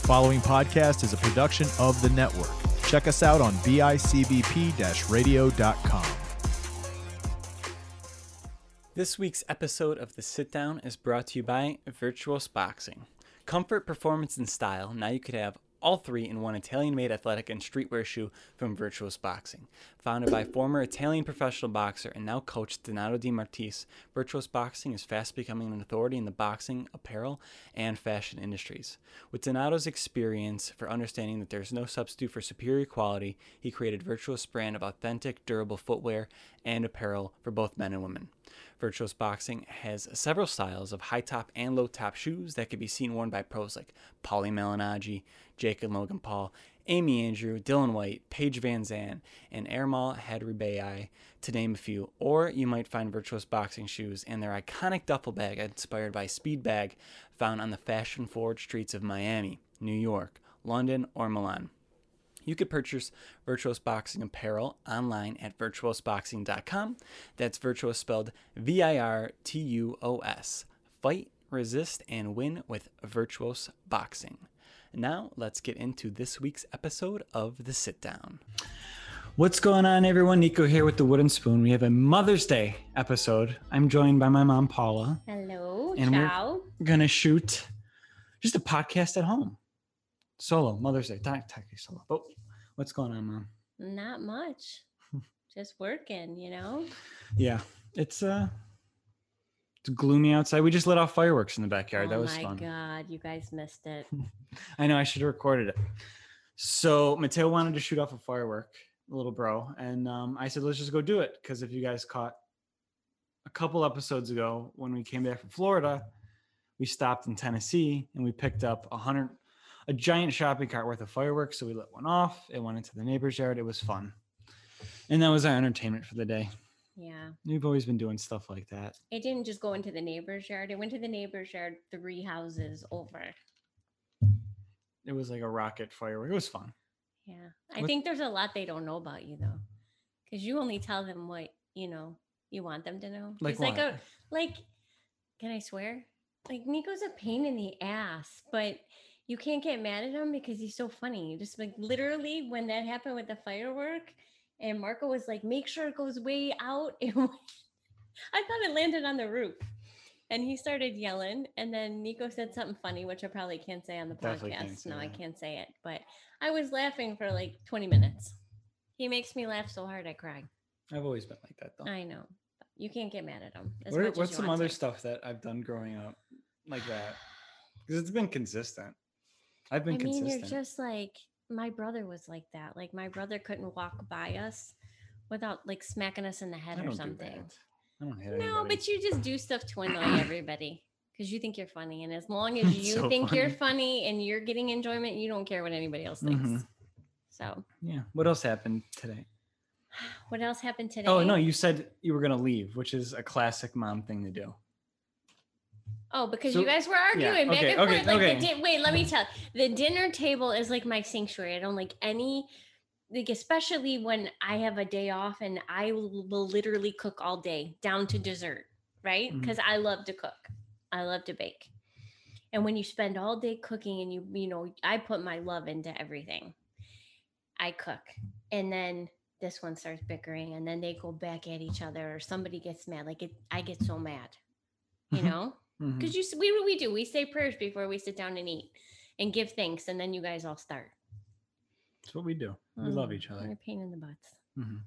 The following podcast is a production of the network. Check us out on bicbp radio.com. This week's episode of The Sit Down is brought to you by Virtuos Boxing. Comfort, performance, and style. Now you could have all three in one Italian made athletic and streetwear shoe from Virtuos Boxing. Founded by former Italian professional boxer and now coach Donato Di Martis, Virtuos Boxing is fast becoming an authority in the boxing, apparel, and fashion industries. With Donato's experience for understanding that there's no substitute for superior quality, he created Virtuos brand of authentic, durable footwear and apparel for both men and women. Virtuos Boxing has several styles of high top and low top shoes that can be seen worn by pros like Paulie Malignaggi, Jake and Logan Paul, Amy Andrew, Dillian Whyte, Paige VanZant, and Ermal Hadribai, to name a few. Or you might find Virtuos Boxing shoes and their iconic duffel bag inspired by Speed Bag found on the fashion forward streets of Miami, New York, London, or Milan. You could purchase Virtuos Boxing apparel online at virtuosboxing.com. That's virtuous spelled V I R T U O S. Fight, resist, and win with Virtuos Boxing. Now, let's get into this week's episode of The Sit Down. What's going on, everyone? Nico here with the Wooden Spoon. We have a Mother's Day episode. I'm joined by my mom, Paola. Hello, And ciao. we're going to shoot just a podcast at home. Solo, Mother's Day, tech- technically solo. But what's going on, mom? Not much. Just working, you know. Yeah, it's uh, it's gloomy outside. We just lit off fireworks in the backyard. oh that was fun. Oh my god, you guys missed it. I know I should have recorded it. So Mateo wanted to shoot off a firework, little bro, and um, I said let's just go do it because if you guys caught a couple episodes ago when we came back from Florida, we stopped in Tennessee and we picked up a hundred, a giant shopping cart worth of fireworks. So we lit one off. It went into the neighbor's yard. It was fun, and that was our entertainment for the day. Yeah. We've always been doing stuff like that. It didn't just go into the neighbor's yard. It went to the neighbor's yard three houses over. It was like a rocket firework. It was fun. Yeah. I What- think there's a lot they don't know about you though. Cause you only tell them what, you know, you want them to know. Like He's like what? a like can I swear? Like Nico's a pain in the ass, but you can't get mad at him because he's so funny. Just like literally when that happened with the firework and Marco was like, make sure it goes way out. I thought it landed on the roof. And he started yelling. And then Nico said something funny, which I probably can't say on the Definitely podcast. No, I can't say it. But I was laughing for like 20 minutes. He makes me laugh so hard I cry. I've always been like that though. I know. You can't get mad at him. As What are- much as what's some other to. stuff that I've done growing up like that? Because it's been consistent. I've been I mean, consistent. you're just like my brother was like that. Like my brother couldn't walk by us without like smacking us in the I head don't or something. I don't hit No, anybody. but you just do stuff to annoy everybody because you think you're funny. And as long as you So think you're funny. funny and you're getting enjoyment, you don't care what anybody else thinks. Mhm. So, yeah. What else happened today? what else happened today? Oh no, you said you were gonna leave, which is a classic mom thing to do. Oh, because So- you guys were arguing back okay, and okay, forth. Like okay. the di- wait, let me tell. The dinner table is like my sanctuary. I don't like any like especially when I have a day off and I will literally cook all day down to dessert, right? Mm-hmm. Because I love to cook. I love to bake. And when you spend all day cooking and you you know, I put my love into everything. I cook. And then this one starts bickering and then they go back at each other or somebody gets mad. Like it I get so mad. You mm-hmm. know? Because you s- we we do we say prayers before we sit down and eat and give thanks and then you guys all start. That's what we do. We love Mm, each other. You're pain in the butts. Mhm.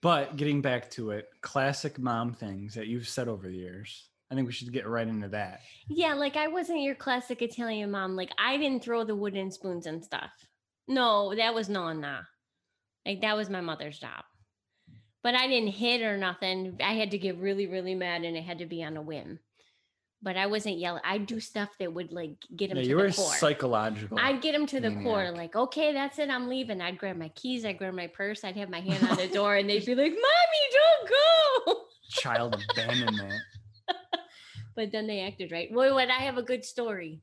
But getting back to it, classic mom things that you've said over the years. I think we should get right into that. Yeah, like I wasn't your classic Italian mom. Like I didn't throw the wooden spoons and stuff. No, that was nonna. Like that was my mother's job. But I didn't hit or nothing. I had to get really, really mad and it had to be on a whim. But I wasn't yelling. I'd do stuff that would like get him Yeah, to you were the core. psychological. I'd get him to the core, like, okay, that's it, I'm leaving. I'd grab my keys, I'd grab my purse, I'd have my hand on the door, and they'd be like, Mommy, don't go. child abandonment. But then they acted right. Boy, what I have a good story.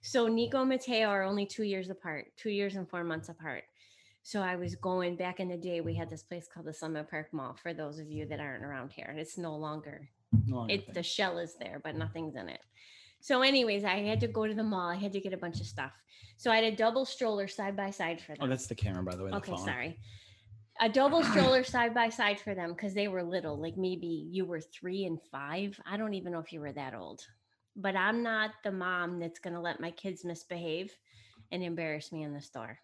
So Nico and Mateo are only two years apart, two years and four months apart. So I was going back in the day. We had this place called the Summit Park Mall. For those of you that aren't around here, it's no longer No it the shell is there, but nothing's in it. So, anyways, I had to go to the mall. I had to get a bunch of stuff. So I had a double stroller side by side for oh, them. Oh, that's the camera, by the way. the okay, phone. sorry. A double stroller side by side for them because they were little. Like maybe you were three and five. I don't even know if you were that old. But I'm not the mom that's gonna let my kids misbehave and embarrass me in the store.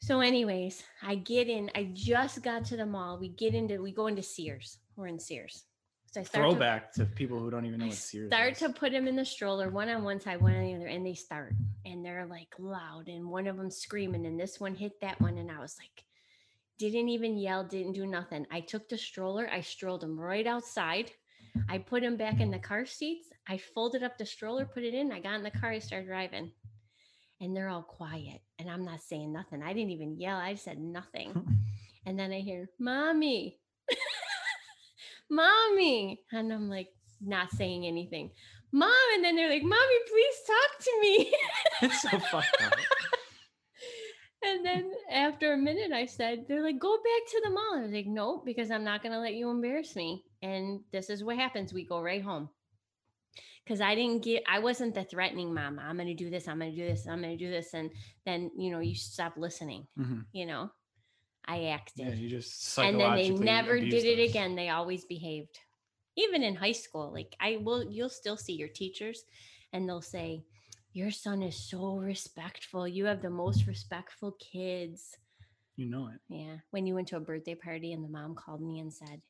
So, anyways, I get in. I just got to the mall. We get into. We go into Sears. We're in Sears. So I start Throwback to people who don't even know I what Sears start is. to put them in the stroller, one on one side, one on the other, and they start, and they're like loud, and one of them screaming, and this one hit that one, and I was like, didn't even yell, didn't do nothing. I took the stroller, I strolled them right outside, I put them back in the car seats, I folded up the stroller, put it in, I got in the car, I started driving, and they're all quiet, and I'm not saying nothing. I didn't even yell, I said nothing, and then I hear, "Mommy." mommy and i'm like not saying anything. Mom and then they're like mommy please talk to me. It's so fucked up. and then after a minute i said they're like go back to the mall. I was like nope because i'm not going to let you embarrass me. And this is what happens we go right home. Because i didn't get i wasn't the threatening mom i'm going to do this i'm going to do this i'm going to do this and then you know you stop listening Mhm. you know i acted. Yeah, you just and then they never did it again they always behaved. Even in high school like i will you'll still see your teachers and they'll say your son is so respectful. You have the most respectful kids. You know it. yeah when you went to a birthday party and the mom called me and said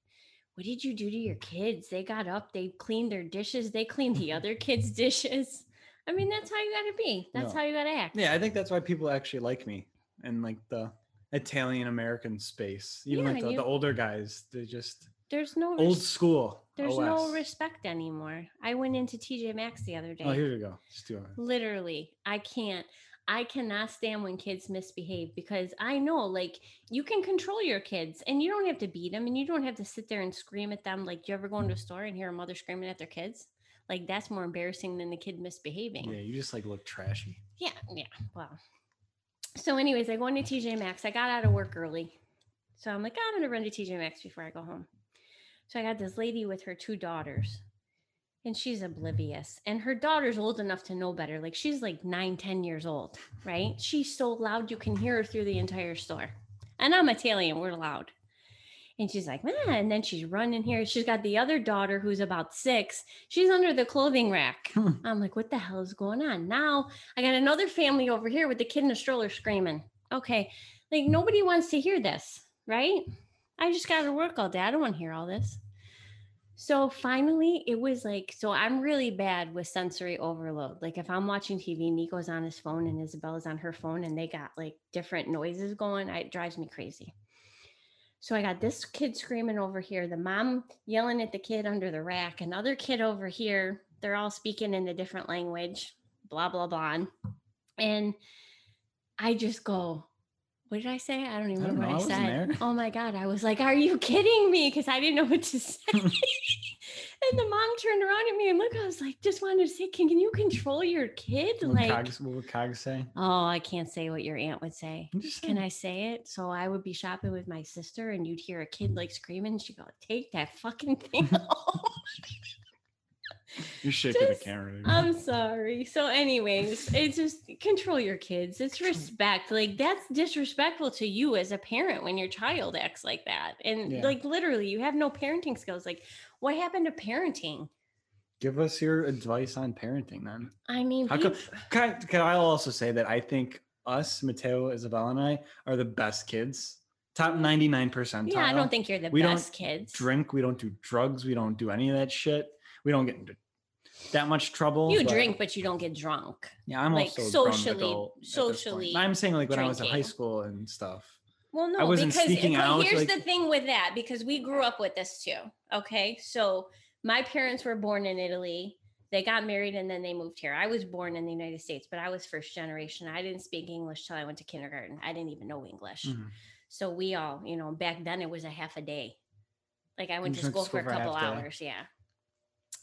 what did you do to your kids? They got up they cleaned their dishes they cleaned the other kids dishes. I mean that's how you gotta be. That's Yeah. how you gotta act. Yeah, I think that's why people actually like me and like the Italian American space. Even Yeah, like the, you- the older guys, they just there's no old res- school. there's OS. no respect anymore i went into tj maxx the other oh, day Oh, here we go. Just do it. literally i can't i cannot stand when kids misbehave because i know like you can control your kids and you don't have to beat them and you don't have to sit there and scream at them like do you ever go into a mm-hmm. store and hear a mother screaming at their kids like that's more embarrassing than the kid misbehaving Yeah, you just like look trashy. yeah yeah well so anyways i go into tj maxx. I got out of work early. So i'm like "Oh, i'm gonna run to tj maxx before i go home. So i got this lady with her two daughters and she's oblivious and her daughter's old enough to know better. Like she's like nine ten years old right? She's so loud you can hear her through the entire store. And i'm italian we're loud and she's like "Ah," and then she's running here she's got the other daughter who's about six she's under the clothing rack Hmm. i'm like what the hell is going on now i got another family over here with the kid in a stroller screaming okay like nobody wants to hear this right i just got to work all day i don't want to hear all this so finally, it was like, so I'm really bad with sensory overload. Like if I'm watching TV, Nico's on his phone and Isabella's on her phone, and they got like different noises going. I, it drives me crazy. So I got this kid screaming over here, the mom yelling at the kid under the rack, another kid over here. They're all speaking in a different language, blah, blah, blah. And I just go, what did I say? I don't even I don't know know. I what I, said. there. Oh my God. I was like, are you kidding me? Because I didn't know what to say. and the mom turned around at me and look, I was like, just wanted to say, can, can you control your kid? What Like, Cogs, what would Cogs say? oh, I can't say what your aunt would say. Can. I say it? So I would be shopping with my sister and you'd hear a kid like screaming. She'd go, take that fucking thing off. You're shaking the just- camera. dude. I'm sorry. So, anyways, it's just control your kids. It's respect. Like that's disrespectful to you as a parent when your child acts like that. And Yeah. like literally, you have no parenting skills. Like, what happened to parenting? Give us your advice on parenting then. I mean, How come? Can I, can I also say that I think us, Mateo, Isabella, and I are the best kids. Top 99 percentile. yeah, I don't think you're the we don't best kids. drink. We don't do drugs. We don't do any of that shit. We don't get into that much trouble. You but- drink, but you don't get drunk. Yeah, I'm like, also socially- adult at this point. socially I'm saying like when I was in high school and stuff. Well, no, I wasn't because sneaking out, here's like- the thing with that because we grew up with this too. Okay, so my parents were born in Italy. They got married and then they moved here. I was born in the United States, but I was first generation. I didn't speak English till I went to kindergarten. I didn't even know English. Mhm. So we all, you know, back then it was a half a day. Like I went to went to school for a school for a couple half day. hours. Yeah.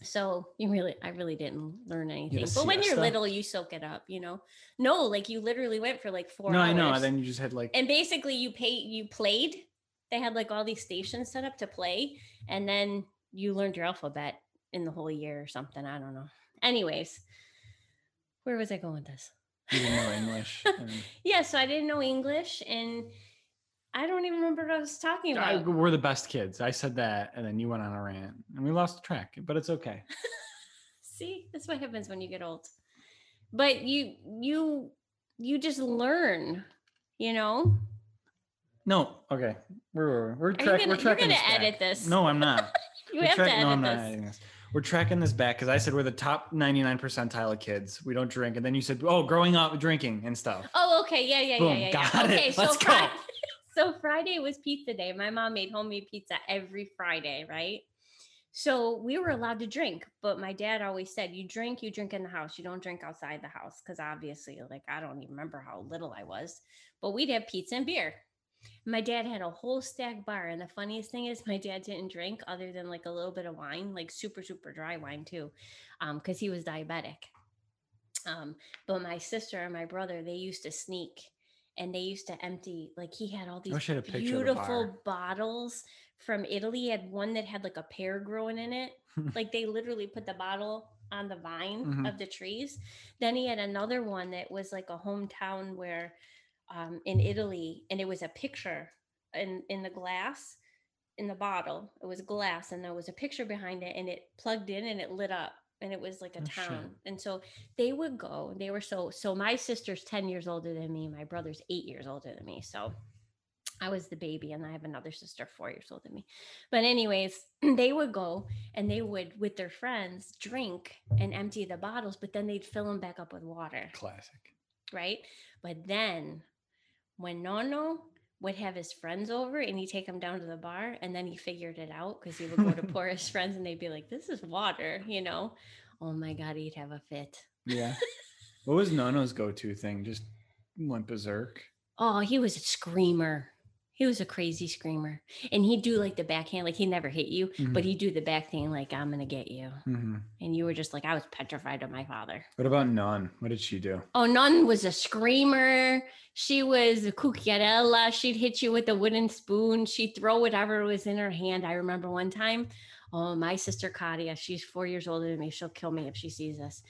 So you really, I really didn't learn anything. But when you're little, you soak it up, you know? No, like you literally went for like four No, hours I know. And then you just had like and basically you pay you played they had like all these stations set up to play and then you learned your alphabet in the whole year or something i don't know Anyways, where was I going with this? You didn't know English. and- Yeah, so I didn't know English and I don't even remember what I was talking I, about. we're the best kids. I said that, and then you went on a rant, and we lost track. But it's okay. See, that's what happens when you get old. But you you you just learn, you know? No, okay. We're we're, track, gonna- we're you're tracking. gonna this back. this. No, I'm not. You We're have track- to no, I'm edit not this. editing this. We're tracking this back because I said we're the top 99 percentile of kids. We don't drink, and then you said, "Oh, growing up drinking and stuff." Oh, okay. Yeah, yeah, Boom, yeah, yeah. yeah. got it. Okay, Let's go. Friday, so Friday was pizza day. My mom made homemade pizza every Friday, right? So we were allowed to drink, but my dad always said, "You drink, you drink in the house. You don't drink outside the house." Because obviously, like I don't even remember how little I was, but we'd have pizza and beer. My dad had a whole stack bar, and the funniest thing is, my dad didn't drink other than like a little bit of wine, like super super dry wine too, because he was diabetic. Um, but my sister and my brother, they used to sneak and they used to empty, like he had all these a the beautiful bottles from Italy. He had one that had like a pear growing in it. like they literally put the bottle on the vine Mhm. of the trees. Then he had another one that was like a hometown where um, in Italy, and it was a picture in in the glass in the bottle. It was glass, and there was a picture behind it, and it plugged in and it lit up, and it was like a Oh, shit. town. And so they would go. They were so so. My sister's ten years older than me. My brother's eight years older than me. So I was the baby, and I have another sister four years older than me. But anyways, they would go and they would with their friends drink and empty the bottles, but then they'd fill them back up with water Classic. right? But then when Nono would have his friends over and he'd take them down to the bar and then he figured it out because he would go to pour his friends and they'd be like, This is water, you know? Oh my god, he'd have a fit. Yeah. what was Nono's go-to thing? Just went berserk. Oh, he was a screamer. He was a crazy screamer. And he'd do like the backhand, like he never hit you, but he'd do the back thing like I'm gonna get you. hmm And you were just like, I was petrified of my father. What about Nun? What did she do? Oh, Nun was a screamer. She was a cucchiarella. She'd hit you with a wooden spoon. She'd throw whatever was in her hand. I remember one time, oh, my sister Katia, she's four years older than me. She'll kill me if she sees this.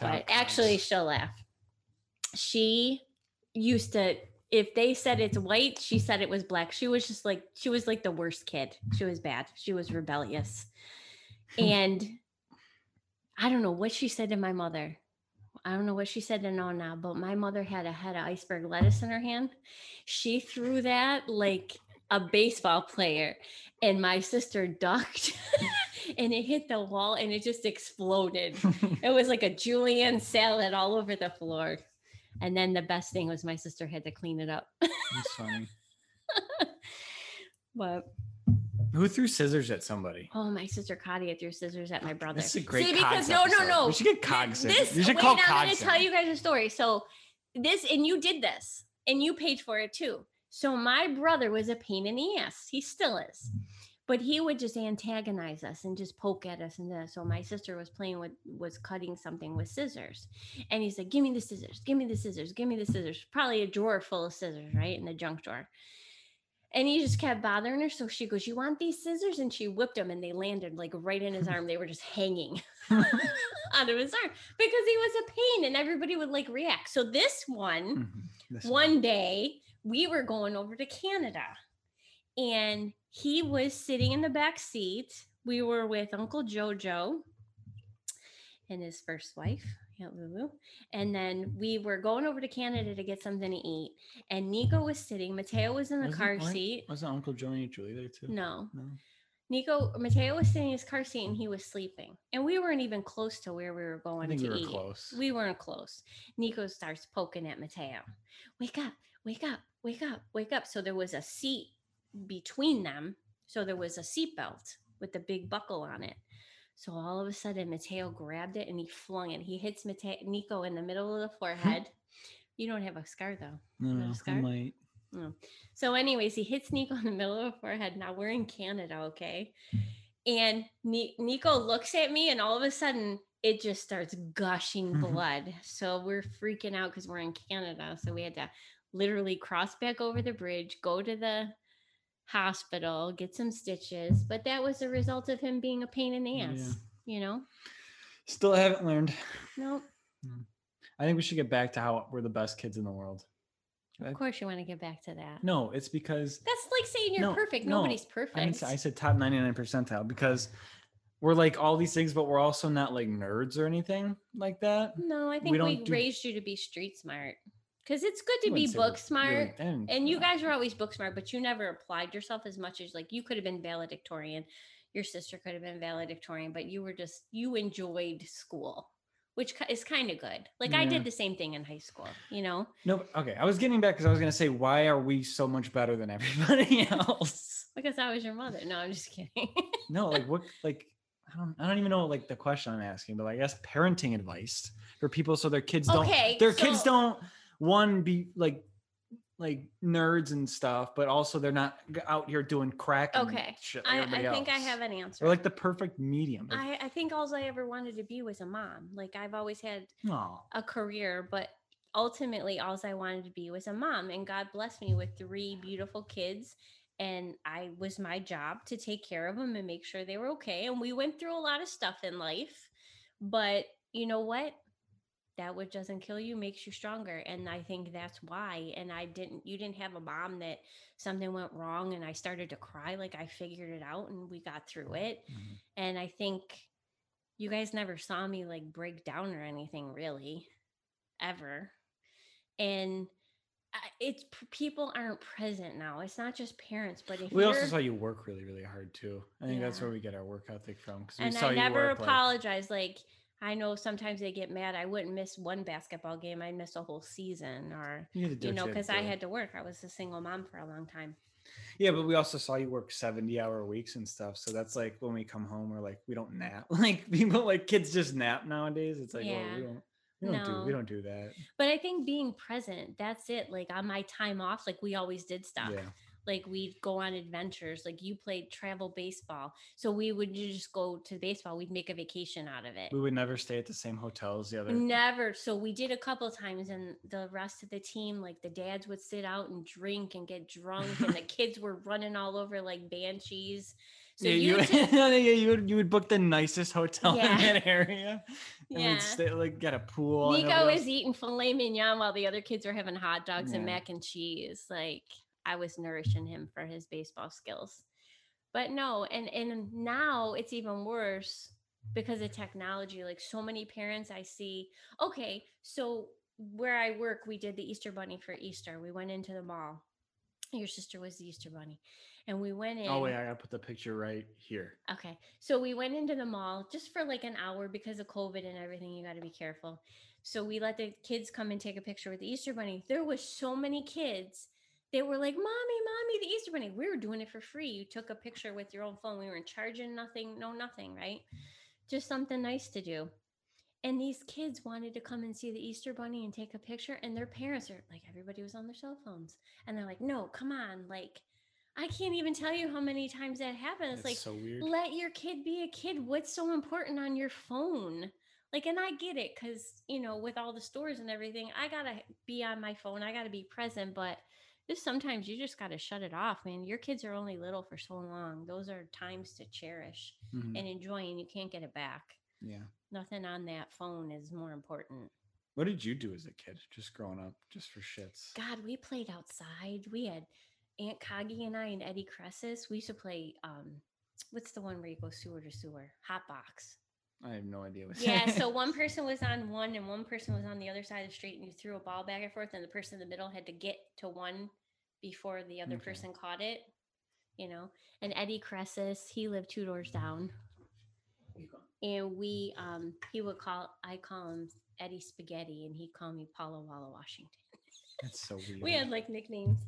But actually, she'll laugh. She used to, if they said it's white, she said it was black. She was just like, she was like the worst kid. She was bad. She was rebellious. And I don't know what she said to my mother. I don't know what she said to Nona, but my mother had a head of iceberg lettuce in her hand. She threw that like a baseball player, and my sister ducked and it hit the wall and it just exploded. It was like a julienne salad all over the floor. And then the best thing was my sister had to clean it up. That's funny. But Who threw scissors at somebody? oh, my sister Katia threw scissors at my brother. This is a great See, because no, no, no. We should get Cogs in. This, You should wait, call I'm going to tell you guys a story. So this, and you did this, and you paid for it too. So my brother was a pain in the ass. He still is. But he would just antagonize us and just poke at us and that. So my sister was playing with was cutting something with scissors. And he said Give me the scissors, give me the scissors, give me the scissors. Probably a drawer full of scissors, right? In the junk drawer. And he just kept bothering her. So she goes, You want these scissors? And she whipped them and they landed like right in his arm. They were just hanging out of his arm because he was a pain and everybody would like react. So this one, Mhm. This one day we were going over to Canada and he was sitting in the back seat. We were with Uncle Jojo and his first wife, yeah, Lulu. And then we were going over to Canada to get something to eat. And Nico was sitting, Mateo was in the Wasn't- car seat. Wasn't Uncle Joey and Julie there too? No, No. Nico, Mateo was sitting in his car seat and he was sleeping. And we weren't even close to where we were I going think to we were eat. close. We weren't close. Nico starts poking at Mateo. Wake up, wake up, wake up, wake up. So there was a seat between them. So there was a seatbelt with the big buckle on it. So all of a sudden, Mateo grabbed it and he flung it. He hits Mateo, Nico in the middle of the forehead. you don't have a scar though. no, a no, I scar? might. So, anyways, he hits Nico in the middle of the forehead. Now we're in Canada, okay? And Ni- Nico looks at me, and all of a sudden, it just starts gushing Mhm. blood. So we're freaking out because we're in Canada. So we had to literally cross back over the bridge, go to the hospital, get some stitches. But that was a result of him being a pain in the ass, Yeah. you know? Still haven't learned. Nope. Hmm. I think we should get back to how we're the best kids in the world. Of course, you want to get back to that. No, it's because That's like saying you're No, perfect. no, Nobody's I, perfect. say- I said top 99 percentile because we're like all these things, but we're also not like nerds or anything like that. no, I think we we, do- raised you to be street smart. Because it's good to be book smart. really- and you guys were always book smart, but you never applied yourself as much as like you could have been valedictorian. Your sister could have been valedictorian, but you were just you enjoyed school, which is kind of good. Like I did the same thing in high school, you know. No, okay. I was getting back because I was gonna say, why are we so much better than everybody else? Because I was your mother. No, I'm just kidding. No, like what? Like I don't. I don't even know like the question I'm asking, but I guess parenting advice for people so their kids don't. Okay, their kids don't one be like like nerds and stuff, but also they're not out here doing crack. And Okay, shit like I, I think I have an answer. They're like the perfect medium. I, I think all I ever wanted to be was a mom. Like I've always had Aw. a career, but ultimately all I wanted to be was a mom. And God blessed me with three beautiful kids. And I was my job to take care of them and make sure they were okay. And we went through a lot of stuff in life. But you know what? That which doesn't kill you makes you stronger. And I think that's why. And I didn't, you didn't have a mom that something went wrong and I started to cry. Like I figured it out and we got through it. Mhm. And I think you guys never saw me like break down or anything really, ever. And it's people aren't present now. It's not just parents, but if We also saw you work really, really hard too. I think that's where we get our work ethic from. we and I never work, like- apologize. Like I know sometimes they get mad. I wouldn't miss one basketball game. I'd miss a whole season, or you, had to do you know, because I had to work. I was a single mom for a long time. Yeah, but we also saw you work 70 hour weeks and stuff. So that's like when we come home, we're like, we don't nap. Like people like kids just nap nowadays. It's like, well, Yeah. we don't we don't do we don't do that. But I think being present, that's it. Like on my time off, like we always did stuff. Yeah. Like we'd go on adventures like you played travel baseball so we would just go to baseball we'd make a vacation out of it We would never stay at the same hotels the other. never so we did a couple times and the rest of the team like the dads would sit out and drink and get drunk and the kids were running all over like banshees so yeah, you, you, yeah, you would you would book the nicest hotel Yeah. in that area. And yeah we'd stay like get a pool. Nico is eating filet mignon while the other kids are having hot dogs and mac and cheese. Like I was nourishing him for his baseball skills. But no, and and now it's even worse because of technology. Like so many parents I see. Okay, so where I work, we did the Easter bunny for Easter. We went into the mall. Your sister was the Easter bunny. And we went oh, in. Oh wait, I gotta put the picture right here. Okay. So we went into the mall just for like an hour because of COVID and everything. You got to be careful. So we let the kids come and take a picture with the Easter Bunny. There was so many kids. They were like, "Mommy, mommy, the Easter Bunny." We were doing it for free. You took a picture with your own phone. We weren't charging nothing, no nothing, right? Just something nice to do. And these kids wanted to come and see the Easter Bunny and take a picture, and their parents are like, everybody was on their cell phones, and they're like, "No, come on, like." I can't even tell you how many times that happens. It's like, so weird. let your kid be a kid. What's so important on your phone? Like, and I get it because, you know, with all the stores and everything, I got to be on my phone. I got to be present. But just sometimes you just got to shut it off, man. Your kids are only little for so long. Those are times to cherish Mhm. and enjoy, and you can't get it back. Yeah. Nothing on that phone is more important. What did you do as a kid? Just growing up, just for shits. God, we played outside. We had Aunt Coggy and I and Eddie Cressis. We used to play, um, what's the one where you go sewer to sewer? Hot box. I have no idea what. Yeah, so one person was on one and one person was on the other side of the street, and you threw a ball back and forth, and the person in the middle had to get to one before the other Okay. person caught it. You know, and Eddie Cressis, he lived two doors down, and we, um, he would call, I call him Eddie Spaghetti, and he'd call me Paula Walla Washington. That's so weird. We had like nicknames,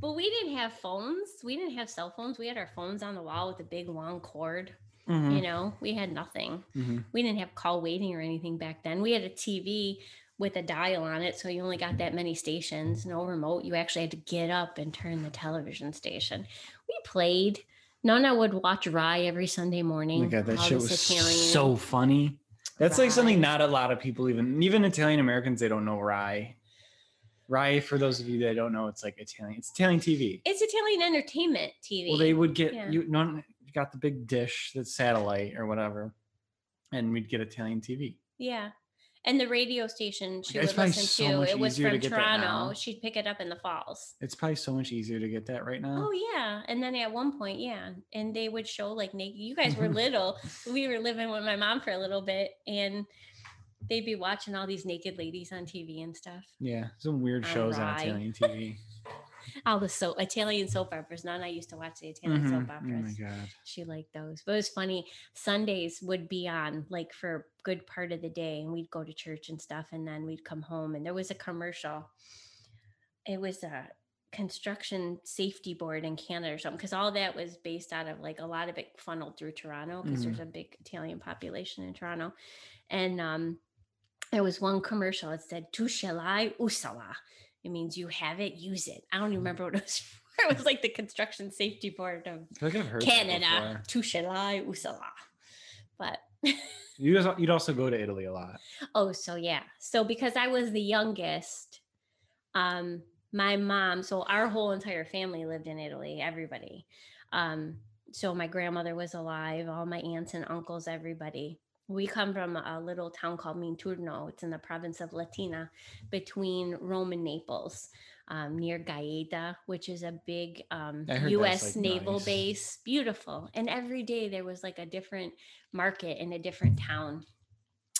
but we didn't have phones. We didn't have cell phones. We had our phones on the wall with a big long cord. Mhm, You know, we had nothing mhm. we didn't have call waiting or anything back then. We had a TV with a dial on it, so you only got that many stations, no remote. You actually had to get up and turn the television station. We played. Nona would watch RAI every Sunday Oh morning. my god, that shit was so funny. That's like something not a lot of people even even Italian Americans they don't know RAI. RAI, for those of you that don't know, it's like Italian. It's Italian TV. It's Italian entertainment TV. Well, they would get Yeah. you. No, got the big dish that's satellite or whatever, and we'd get Italian TV. Yeah. And the radio station she It's would probably listen so to, much it was easier to from get that now. Toronto. She'd pick it up in the falls. It's probably so much easier to get that right now. Oh yeah. And then at one point, yeah. And they would show like naked you guys were little. we were living with my mom for a little bit and they'd be watching all these naked ladies on TV and stuff. Yeah, some weird shows on. Italian TV. All the so Italian soap operas. Nana used to watch the Italian Mhm. soap Oh my operas. god. she liked those. But it was funny. Sundays would be on like for a good part of the day, and we'd go to church and stuff, and then we'd come home, and there was a commercial. It was a construction safety board in Canada or something, because all that was based out of like a lot of it funneled through Toronto, because there's a big Italian population in Toronto, and um, there was one commercial. It said "Tu shalai usala." It means you have it, use it. I don't even remember what it was for. It was like the construction safety board of I feel I've heard Canada. Tushalai Usala. But You'd also, you'd also go to Italy a lot. oh, so yeah. So because I was the youngest, um, my mom, so our whole entire family lived in Italy, everybody. Um, so my grandmother was alive, all my aunts and uncles, everybody. We come from a little town called Minturno. It's in the province of Latina between Rome and Naples, um, near Gaeta, which is a big um, I heard that's, U.S. like, naval nice. base. Beautiful. And every day there was like a different market in a different town.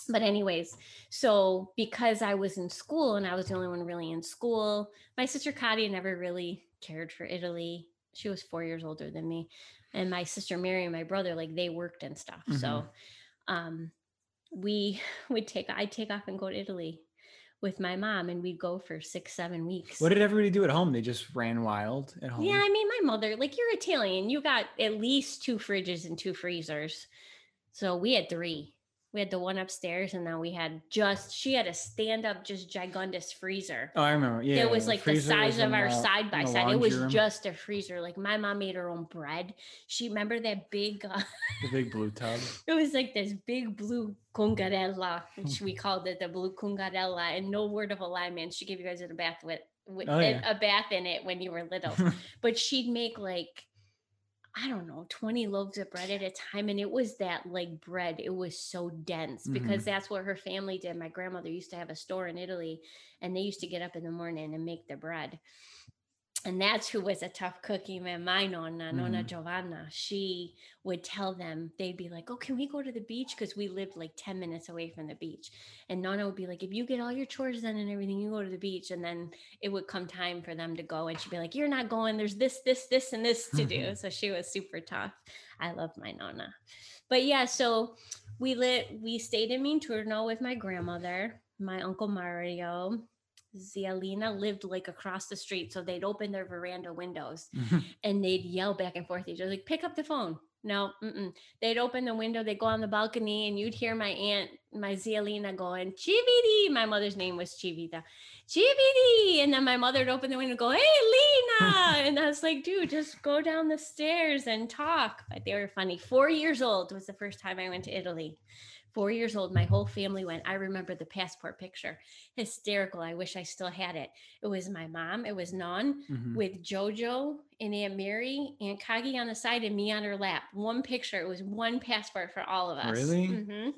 But, anyways, so because I was in school and I was the only one really in school, my sister Katia never really cared for Italy. She was four years older than me. And my sister Mary and my brother, like they worked and stuff. So um we would take I'd take off and go to Italy with my mom and we'd go for six, seven weeks. What did everybody do at home? They just ran wild at home. Yeah, I mean, my mother, like you're Italian, you got at least two fridges and two freezers. So we had three. We had the one upstairs, and then we had just, she had a stand up, just gigantous freezer. Oh, I remember. Yeah, it was like the size of our the- side by side It was room. just a freezer. Like my mom made her own bread. She remember that big, uh, the big blue tub. it was like this big blue congarella, which we called it the blue congarella. And no word of a lie, man. She gave you guys a bath with, with Oh, yeah. a bath in it when you were little but she'd make like I don't know, 20 loaves of bread at a time. And it was that like bread, it was so dense because mm-hmm. that's what her family did. My grandmother used to have a store in Italy and they used to get up in the morning and make the bread. And that's who was a tough cookie, man. My nonna, Nonna Mhm. Giovanna, she would tell them, they'd be like, Oh, can we go to the beach? Because we lived like 10 minutes away from the beach. And Nonna would be like, If you get all your chores done and everything, you go to the beach. And then it would come time for them to go and she'd be like you're not going there's this this this and this to do so she was super tough i love my nonna but yeah so we lit we stayed in minturno with my grandmother my uncle mario Zialina lived like across the street, so they'd open their veranda windows mm-hmm. and they'd yell back and forth. Each other, like, "Pick up the phone." No, mm-mm. they'd open the window, they'd go on the balcony, and you'd hear my aunt, my Zialina, going, "Chiviti." My mother's name was Chivita, Chiviti, and then my mother would open the window, and go, "Hey, Lena," and I was like, "Dude, just go down the stairs and talk." But they were funny. Four years old was the first time I went to Italy. Four years old, my whole family went. I remember the passport picture, hysterical. I wish I still had it. It was my mom. It was Non Mhm. with JoJo and Aunt Mary, Aunt Kagi on the side, and me on her lap. One picture. It was one passport for all of us. Really? Mhm.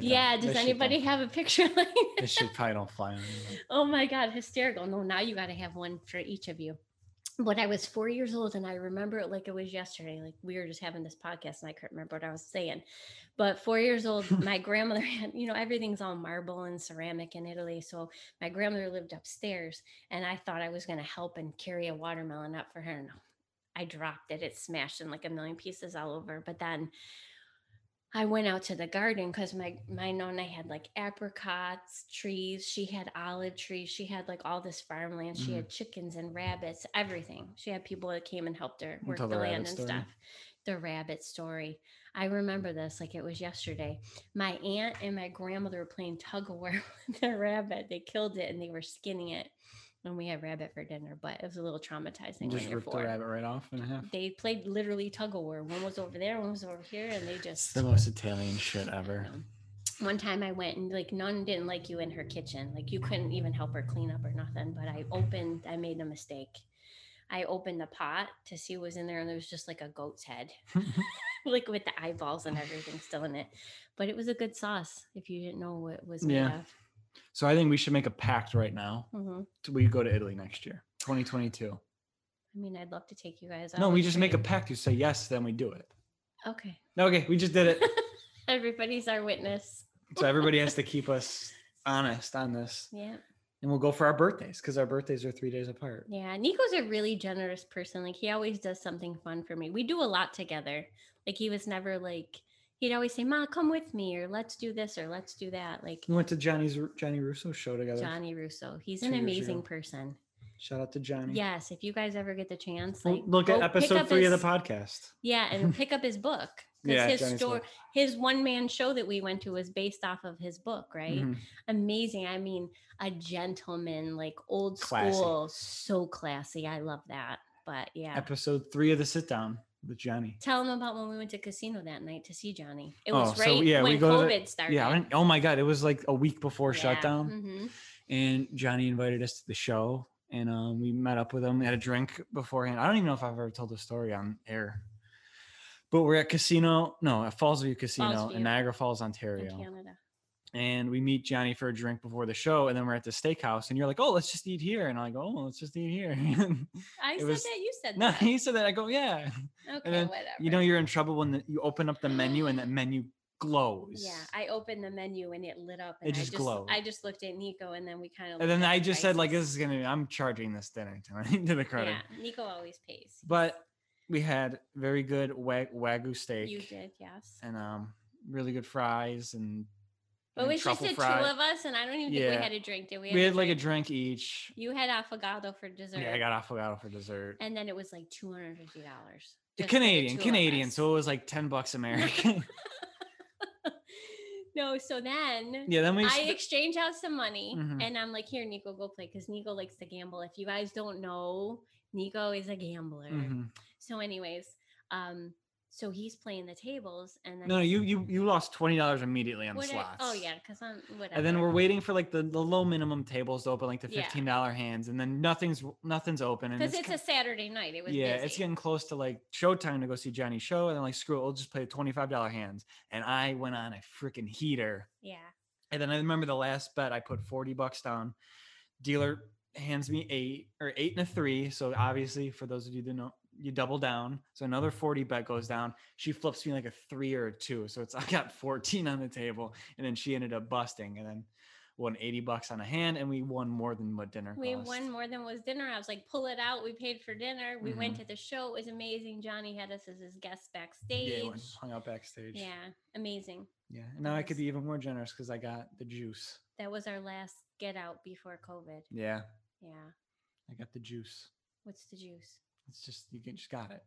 Yeah. Does anybody have a picture like that? This shit probably don't fly on anybody. Oh my God, hysterical. No, now you got to have one for each of you. But I was four years old and I remember it like it was yesterday. Like we were just having this podcast and I couldn't remember what I was saying. But four years old, my grandmother had, you know, everything's all marble and ceramic in Italy. So my grandmother lived upstairs and I thought I was going to help and carry a watermelon up for her. No, I dropped it. It smashed in like a million pieces all over. But then I went out to the garden because my my nonna had like apricots trees. She had olive trees. She had like all this farmland. She Mhm. had chickens and rabbits, everything. She had people that came and helped her work the land and story? stuff. The rabbit story. I remember this like it was yesterday. My aunt and my grandmother were playing tug of war with their rabbit. They killed it and they were skinning it. And we had rabbit for dinner, but it was a little traumatizing Just ripped the rabbit right off in half. they played literally tug of war. One was over there, one was over here, and they just. the most Italian shit ever. One time I went and like none didn't like you in her kitchen. Like you couldn't even help her clean up or nothing. But I opened, I made a mistake. I opened the pot to see what was in there, and there was just like a goat's head. like with the eyeballs and everything still in it. But it was a good sauce if you didn't know what was made Yeah. of. So I think we should make a pact right now. hmm till We go to Italy next year, 2022. I mean, I'd love to take you guys out. No, we just make a pact. You say yes, then we do it. Okay. Okay, we just did it. Everybody's our witness. so everybody has to keep us honest on this, Yeah. and we'll go for our birthdays because our birthdays are three days apart. Yeah. Nico's a really generous person. Like, he always does something fun for me. We do a lot together. Like, he was never like, he'd always say, Ma, come with me, or let's do this, or let's do that. Like, We went to Johnny's Johnny Russo show together. Johnny Russo. He's an amazing person. Shout out to Johnny. Yes. If you guys ever get the chance, Well, like, look at episode three his- of the podcast. Yeah, and pick up his book. Because Yeah, his Johnny's story, book. his one man show that we went to was based off of his book, right? Mhm. Amazing. I mean, a gentleman, like old Classy. school, so classy. I love that. But yeah. Episode three of the sit down with Johnny. Tell him about when we went to casino that night to see Johnny. It Oh, was so, right yeah, we when go to the- COVID started. Yeah. Oh my god, it was like a week before Yeah, shutdown, mhm. and Johnny invited us to the show, and um, we met up with him. We had a drink beforehand. I don't even know if I've ever told the story on air. But we're at casino, no, at Fallsview Casino View. in Niagara Falls, In Ontario. Canada. And we meet Johnny for a drink before the show, and then we're at the steakhouse, and you're like, "Oh, let's just eat here," and I go, "Oh, let's just eat here." I said was- that. You said no, that. he said that. I go, "Yeah." Okay, then, whatever. You know, you're in trouble when the, you open up the menu and that menu glows. Yeah, I opened the menu and it lit up. It And just I just, glowed. I just looked at Nico and then we kind of. and then I just said, like, "This is gonna. Be, I'm charging this dinner tonight to the credit." Yeah, Nico always pays. But we had very good wag- wagyu steak. You did, yes. And um, really good fries and. But was just the fry. two of us, and I don't even think we had a drink. Did we? We had like a drink each. You had affogato for dessert. Yeah, I got affogato for dessert. And then it was like two hundred fifty dollars. Canadian, Canadian. So it was like ten bucks American. no, so then yeah, then we. I exchange out some money, Mhm. and I'm like, "Here, Nico, go play," because Nico likes to gamble. If you guys don't know, Nico is a gambler. Mhm. So, anyways, um, so he's playing the tables, and then No, no, you you you lost twenty dollars immediately on the what I- oh, slots. oh yeah, because I'm whatever. And then we're waiting for like the, the low minimum tables to open, like the fifteen dollar hands, and then nothing's nothing's open. And because it's, ki- a Saturday night. It was yeah, busy. it's getting close to like showtime to go see Johnny's show, and then like screw it, we'll just play twenty five dollar hands. And I went on a freaking heater. yeah. And then I remember the last bet I put 40 bucks down. Dealer hands me eight or eight and a three. So obviously, for those of you that know, you double down. So another 40 bet goes down. She flips me like a three or a two. So it's I got 14 on the table. And then she ended up busting and then won 80 bucks on a hand. And we won more than what dinner We cost. won more than was dinner. I was like, pull it out. We paid for dinner. We went Mhm. to the show. It was amazing. Johnny had us as his guest backstage. Yeah, went, hung out backstage. Yeah, amazing. Yeah. And now I could be even more generous because I got the juice. That was our last get out before COVID. Yeah. Yeah. I got the juice. What's the juice? It's just, you can, just got it.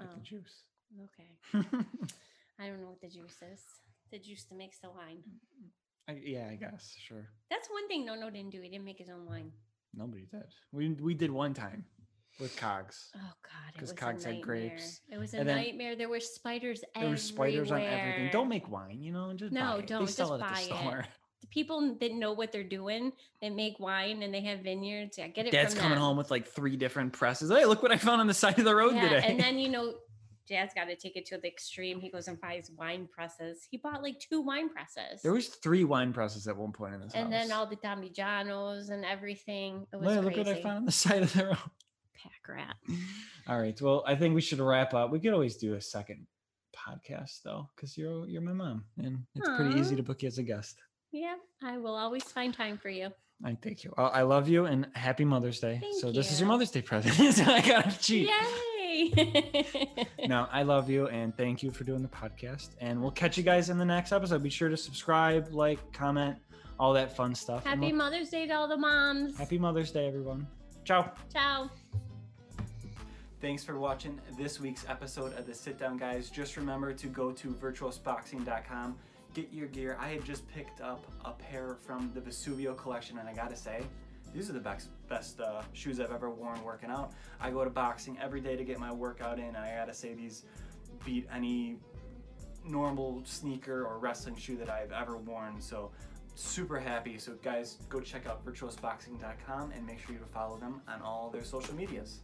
Oh, the juice. okay. I don't know what the juice is. The juice that makes the wine. I, yeah, I guess. Sure. That's one thing No No didn't do. He didn't make his own wine. Nobody did. We we did one time with Cogs. Oh God, it 'Cause was Cogs a had nightmare. grapes. It was a And then nightmare. There were spiders There were spiders on everything. Don't make wine, you know. Just No, buy it. don't, They just sell it at buy the it. store. People that know what they're doing, that make wine and they have vineyards. Yeah, get it. Dad's coming them. home with like three different presses. Hey, look what I found on the side of the road yeah, today. and then you know, Dad's got to take it to the extreme. He goes and buys wine presses. He bought like two wine presses. there was three wine presses at one point in this and house. then all the Damigianos and everything. It was Look, look what I found on the side of the road. Pack rat. All right. Well, I think we should wrap up. We could always do a second podcast though, because you're you're my mom, and it's pretty easy to book you as a guest. Yeah, I will always find time for you. I thank you. I I love you and happy Mother's Day. Thank so this is your. Mother's Day present. so I gotta cheat. Yay! No, I love you and thank you for doing the podcast. And we'll catch you guys in the next episode. Be sure to subscribe, like, comment, all that fun stuff. Happy we'll- Mother's Day to all the moms. happy Mother's Day, everyone. Ciao. Ciao. Thanks for watching this week's episode of the Sit Down Guys. Just remember to go to virtuosboxing.com, get your gear. I had just picked up a pair from the Vesuvio collection, and I gotta say, these are the best best uh, shoes I've ever worn working out. I go to boxing every day to get my workout in, and I gotta say these beat any normal sneaker or wrestling shoe that I've ever worn. So super happy. So guys, go check out virtuosboxing.com and make sure you follow them on all their social medias.